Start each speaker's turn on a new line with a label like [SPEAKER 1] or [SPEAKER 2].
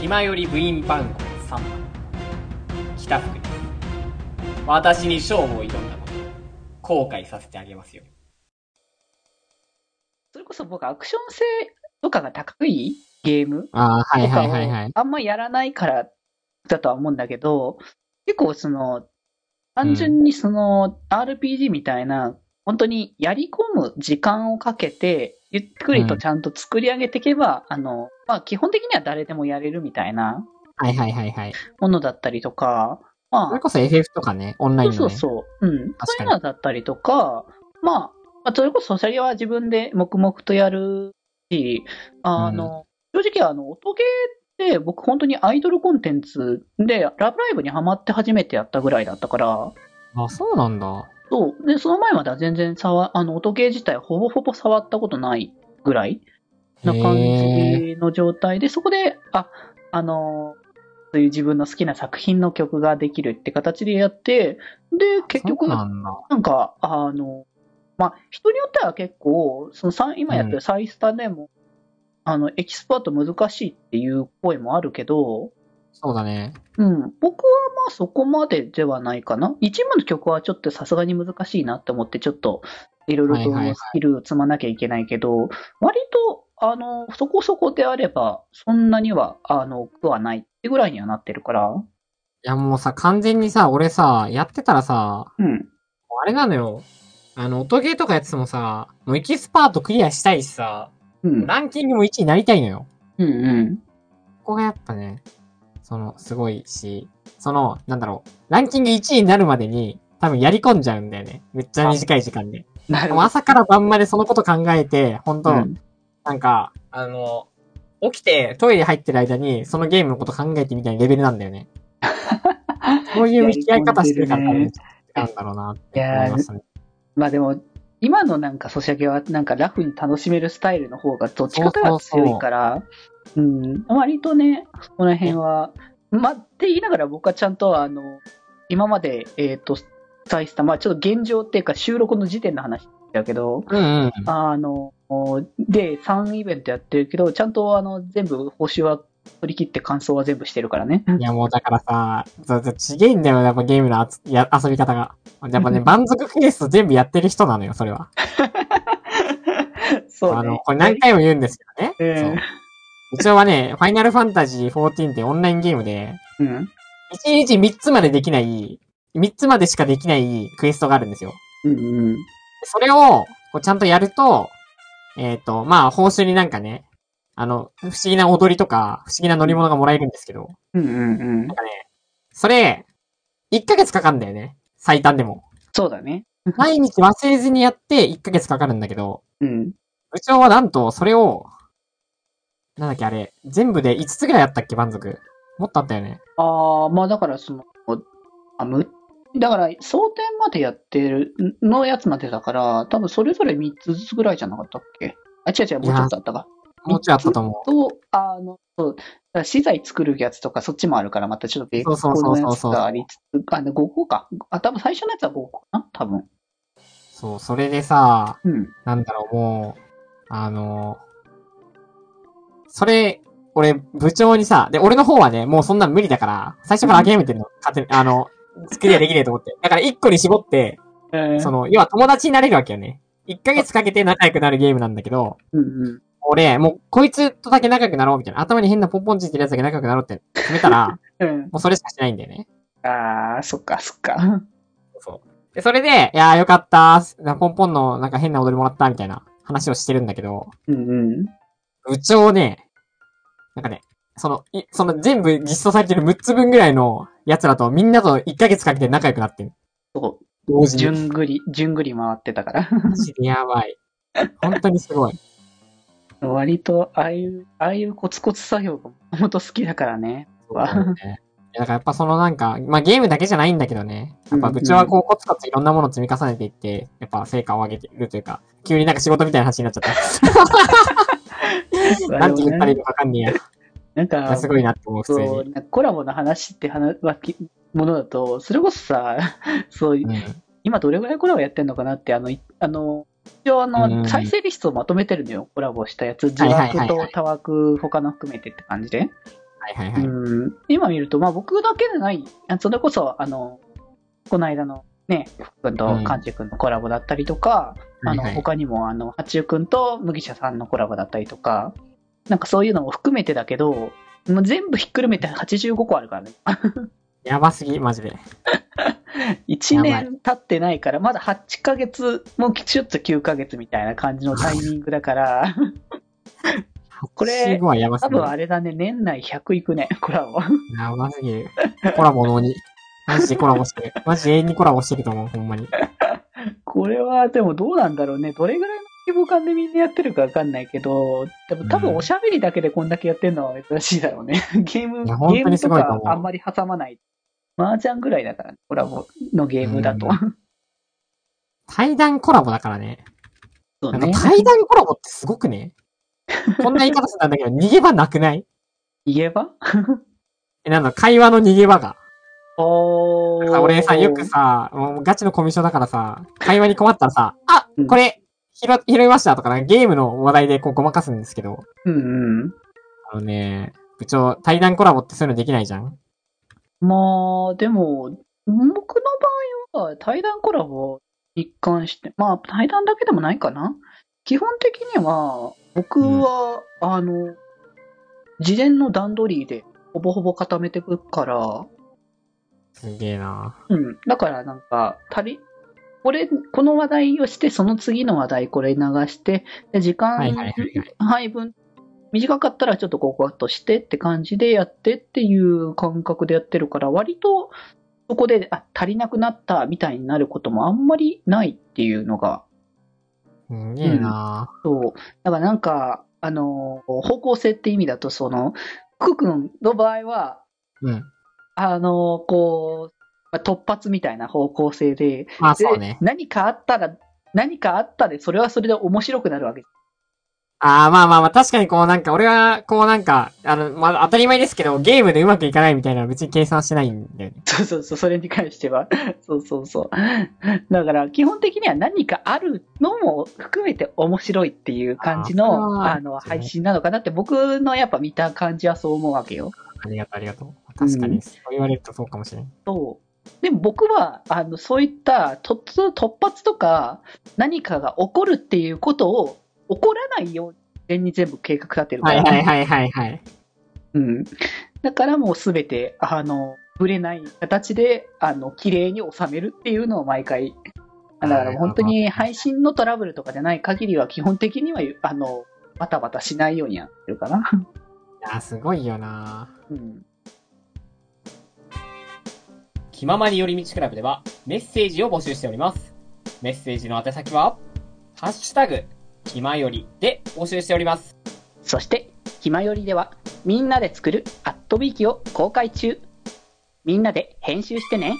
[SPEAKER 1] 暇より部員番号3番北福に私に勝負を挑んだこと後悔させてあげますよ。
[SPEAKER 2] それこそ僕、アクション性とかが高い？ゲーム？
[SPEAKER 3] ああ、はい
[SPEAKER 2] とかを
[SPEAKER 3] はいはい。はい。
[SPEAKER 2] あんまやらないからだとは思うんだけど、結構その、単純にその RPG みたいな、本当にやり込む時間をかけて、ゆっくりとちゃんと作り上げていけば、あの、まあ基本的には誰でもやれるみたいな
[SPEAKER 3] はいはいはいはい。
[SPEAKER 2] ものだったりとか、まあ
[SPEAKER 3] それ、こそ FF とかね、オンラインのね。
[SPEAKER 2] そうそうそう。うん。そういうのだったりとか、まあ、まあ、それこそソシャゲは自分で黙々とやるし、あの、正直あの、音ゲーって僕本当にアイドルコンテンツで、ラブライブにハマって初めてやったぐらいだったから、
[SPEAKER 3] あ、そうなんだ。
[SPEAKER 2] そう。で、その前までは全然触、あの、音ゲー自体ほぼほぼ触ったことないぐらいな感じの状態で、そこで、あ、あの、そういう自分の好きな作品の曲ができるって形でやって、で、結局、
[SPEAKER 3] なん
[SPEAKER 2] か、あの、まあ、人によっては結構、そのさ今やってるサイスタでも、あの、エキスパート難しいっていう声もあるけど、
[SPEAKER 3] そうだね。
[SPEAKER 2] うん、僕はまあそこまでではないかな。一部の曲はちょっとさすがに難しいなって思って、ちょっといろいろと
[SPEAKER 3] はいはいはい
[SPEAKER 2] スキル積まなきゃいけないけど、割と、あの、そこそこであれば、そんなには、あの、苦はないってぐらいにはなってるから、
[SPEAKER 3] いやもうさ、完全にさ、俺さ、やってたらさ、
[SPEAKER 2] うん。
[SPEAKER 3] あれなのよ。あの、音ゲーとかやっててもさ、もうエキスパートクリアしたいしさ、
[SPEAKER 2] うん。
[SPEAKER 3] ランキングも1位になりたいのよ。
[SPEAKER 2] うんうん。
[SPEAKER 3] ここがやっぱね、その、すごいし、その、なんだろう、ランキング1位になるまでに、多分やり込んじゃうんだよね。めっちゃ短い時間で。朝から晩までそのこと考えて、本当、
[SPEAKER 2] うん
[SPEAKER 3] なんか、あの、起きてトイレ入ってる間に、そのゲームのこと考えてみたいなレベルなんだよね。そういう向き合い方してるから、多分違うんだろうなって思いますね。
[SPEAKER 2] まあでも、今のなんかソシャゲはなんかラフに楽しめるスタイルの方がどっちかというと強いから、うん、割とね、そこら辺は、まあって言いながら僕はちゃんとあの、今まで、えっ、と、伝えした、まあちょっと現状っていうか収録の時点の話だけど、
[SPEAKER 3] うんうん。
[SPEAKER 2] あの、で、3イベントやってるけど、ちゃんとあの、全部報酬は取り切って感想は全部してるからね。
[SPEAKER 3] いやもうだからさ、ちげえんだよ、やっぱゲームのあつや遊び方が。やっぱね、満足ケース全部やってる人なのよ、それは。
[SPEAKER 2] そうね
[SPEAKER 3] あの、。これ何回も言うんですけどね。
[SPEAKER 2] ええ
[SPEAKER 3] そう。一応はね、ファイナルファンタジー14ってオンラインゲームで、
[SPEAKER 2] うん。
[SPEAKER 3] 1日3つまでできない、3つまでしかできないクエストがあるんですよ。
[SPEAKER 2] うんうん。
[SPEAKER 3] それを、こうちゃんとやると、えっ、と、まあ、報酬になんかね、あの、不思議な踊りとか、不思議な乗り物がもらえるんですけど、
[SPEAKER 2] うんうんうん
[SPEAKER 3] なん。かね、それ、1ヶ月かかるんだよね。最短でも。
[SPEAKER 2] そうだね。
[SPEAKER 3] 毎日忘れずにやって1ヶ月かかるんだけど、
[SPEAKER 2] うん。
[SPEAKER 3] 部長はなんと、それを、なんだっけあれ、全部で5つぐらいあったっけ満足。もっとあったよね。
[SPEAKER 2] ああ、まあだからその、あ、む、だから、争点までやってるのやつまでだから、多分それぞれ3つずつぐらいじゃなかったっけ？あ、違う違う、もうちょっとあったか。
[SPEAKER 3] もうちょいあったと思
[SPEAKER 2] と、あの、そう、資材作るやつとかそっちもあるから、またちょっと別個のやつがありつつ、あ、で5個か。あ、多分最初のやつは5個かな？多分。
[SPEAKER 3] う。そう、それでさ、
[SPEAKER 2] うん。
[SPEAKER 3] なんだろう、もう、あの、それ、俺、部長にさ、で、俺の方はね、もうそんなん無理だから、最初から諦めてるの。勝手に、あの、クリアできねえと思って。だから1個に絞って、
[SPEAKER 2] えー
[SPEAKER 3] その、要は友達になれるわけよね。1ヶ月かけて仲良くなるゲームなんだけど、
[SPEAKER 2] うんうん。
[SPEAKER 3] 俺、もう、こいつとだけ仲良くなろうみたいな。頭に変なポンポンついてるやつだけ仲良くなろうって決めたら、
[SPEAKER 2] うん。
[SPEAKER 3] もうそれしかしないんだよね。
[SPEAKER 2] ああ、そっかそっか。
[SPEAKER 3] そう。で、それで、いやーよかったー、ポンポンのなんか変な踊りもらったみたいな話をしてるんだけど、
[SPEAKER 2] うんうん。
[SPEAKER 3] 部長ね、なんかね、その、い、その全部実装されてる6つ分ぐらいの奴らとみんなと1ヶ月かけて仲良くなってる。
[SPEAKER 2] そう。
[SPEAKER 3] 同時に。
[SPEAKER 2] 順繰り、順繰り回ってたから。
[SPEAKER 3] やばい。本当にすごい。
[SPEAKER 2] 割と、ああいう、ああいうコツコツ作業がもともと好きだからね。
[SPEAKER 3] そうねだからやっぱそのなんか、まあゲームだけじゃないんだけどね。やっぱ部長はこうコツコツいろんなものを積み重ねていって、やっぱ成果を上げてるというか、急になんか仕事みたいな話になっちゃった。なんて言ったらいいのかわかんねえや。い
[SPEAKER 2] なん
[SPEAKER 3] や
[SPEAKER 2] か、
[SPEAKER 3] すごいなって思う、普通に。
[SPEAKER 2] コラボの話って話はきものだと、それこそさ、そう、
[SPEAKER 3] うん。
[SPEAKER 2] 今どれぐらいコラボやってんのかなって、あの、いあの、一応あ
[SPEAKER 3] うん
[SPEAKER 2] の、再生リストをまとめてるのよ、コラボしたやつ。自枠と他枠、他の含めてって感じで。
[SPEAKER 3] ははいはいはい。
[SPEAKER 2] うん、今見ると、まあ僕だけでない、あそれこそ、あの、この間のね、福君とカンチェ君のコラボだったりとか、あの、
[SPEAKER 3] はいはい
[SPEAKER 2] 他にも、あの、八中君と麦茶さんのコラボだったりとか、なんかそういうのも含めてだけど、もう全部ひっくるめて85個あるからね。
[SPEAKER 3] やばすぎ、マジで。
[SPEAKER 2] 1
[SPEAKER 3] やばい
[SPEAKER 2] 年経ってないから、まだ8ヶ月、もうちょっと9ヶ月みたいな感じの タイミングだから、これ
[SPEAKER 3] 85はやばす
[SPEAKER 2] 多。分あれだね、年内100いくね、コラボ。
[SPEAKER 3] やばすぎる。コラボの鬼。マジでコラボしてる。マジで永遠にコラボしてると思う、ほんまに。
[SPEAKER 2] これはでもどうなんだろうね。どれぐらいの規模感でみんなやってるかわかんないけど、でも多分
[SPEAKER 3] うん
[SPEAKER 2] おしゃべりだけでこんだけやってるのは珍しいだろうね。ゲーム、ゲームとかあんまり挟まない。麻雀ぐらいだから、コラボのゲームだと。
[SPEAKER 3] う対談コラボだからね。
[SPEAKER 2] そうね。
[SPEAKER 3] 対談コラボってすごくね。こんな言い方するんだけど、逃げ場なくない？
[SPEAKER 2] 言えば
[SPEAKER 3] え、なんだ、会話の逃げ場が。俺さ、よくさ、もうガチのコミュ障だからさ、会話に困ったらさ、あ
[SPEAKER 2] うん
[SPEAKER 3] これ、拾、拾いましたとか、なんかゲームの話題でこうごまかすんですけど、
[SPEAKER 2] うんうん。
[SPEAKER 3] あのね、部長、対談コラボってそういうのできないじゃん
[SPEAKER 2] まあ、でも、僕の場合は対談コラボに関して、まあ、対談だけでもないかな。基本的には、僕は、あの、事前の段取りでほぼほぼ固めてくから、
[SPEAKER 3] すげえな
[SPEAKER 2] うん。だからなんか、足り、これ、この話題をして、その次の話題これ流して、で時間配分、短かったらちょっとこことしてって感じでやってっていう感覚でやってるから、割とそこで、あ、足りなくなったみたいになることもあんまりないっていうのが、
[SPEAKER 3] すげえな
[SPEAKER 2] そう。だからなんか、あの、方向性って意味だと、その、福君の場合は、
[SPEAKER 3] うん。
[SPEAKER 2] あの、こう、まあ突発みたいな方向性で、
[SPEAKER 3] まあ
[SPEAKER 2] で
[SPEAKER 3] そうね。
[SPEAKER 2] 何かあったら、何かあったで、それはそれで面白くなるわけ。
[SPEAKER 3] ああ、まあまあまあ、確かにこうなんか、俺は、こうなんか、あの、まあ当たり前ですけど、ゲームでうまくいかないみたいなのは別に計算してないんだよね。
[SPEAKER 2] そうそうそう、それに関しては。そうそうそう。だから、基本的には何かあるのも含めて面白いっていう感じの、
[SPEAKER 3] あ
[SPEAKER 2] の、配信なのかなって、僕のやっぱ見た感じはそう思うわけよ。
[SPEAKER 3] ありがとう、ありがとう。確か
[SPEAKER 2] うん
[SPEAKER 3] に、そう言われるとそうかもしれん。
[SPEAKER 2] そう。でも僕は、あの、そういった突、突発とか、何かが起こるっていうことを、起こらないように、全部計画立てるか
[SPEAKER 3] は
[SPEAKER 2] ら。
[SPEAKER 3] いはいはいはいはい。
[SPEAKER 2] うん。だからもうすべて、あの、ぶれない形で、あの、綺麗に収めるっていうのを毎回。だから本当に配信のトラブルとかでない限りは基本的には、あの、バタバタしないようにやってるかな。
[SPEAKER 3] いやー、すごいよな
[SPEAKER 2] うん。
[SPEAKER 1] 気ままに寄り道クラブではメッセージを募集しております。メッセージの宛先は、ハッシュタグ、気まよりで募集しております。
[SPEAKER 2] そして、気まよりでは、みんなで作るアットビーキを公開中。みんなで編集してね。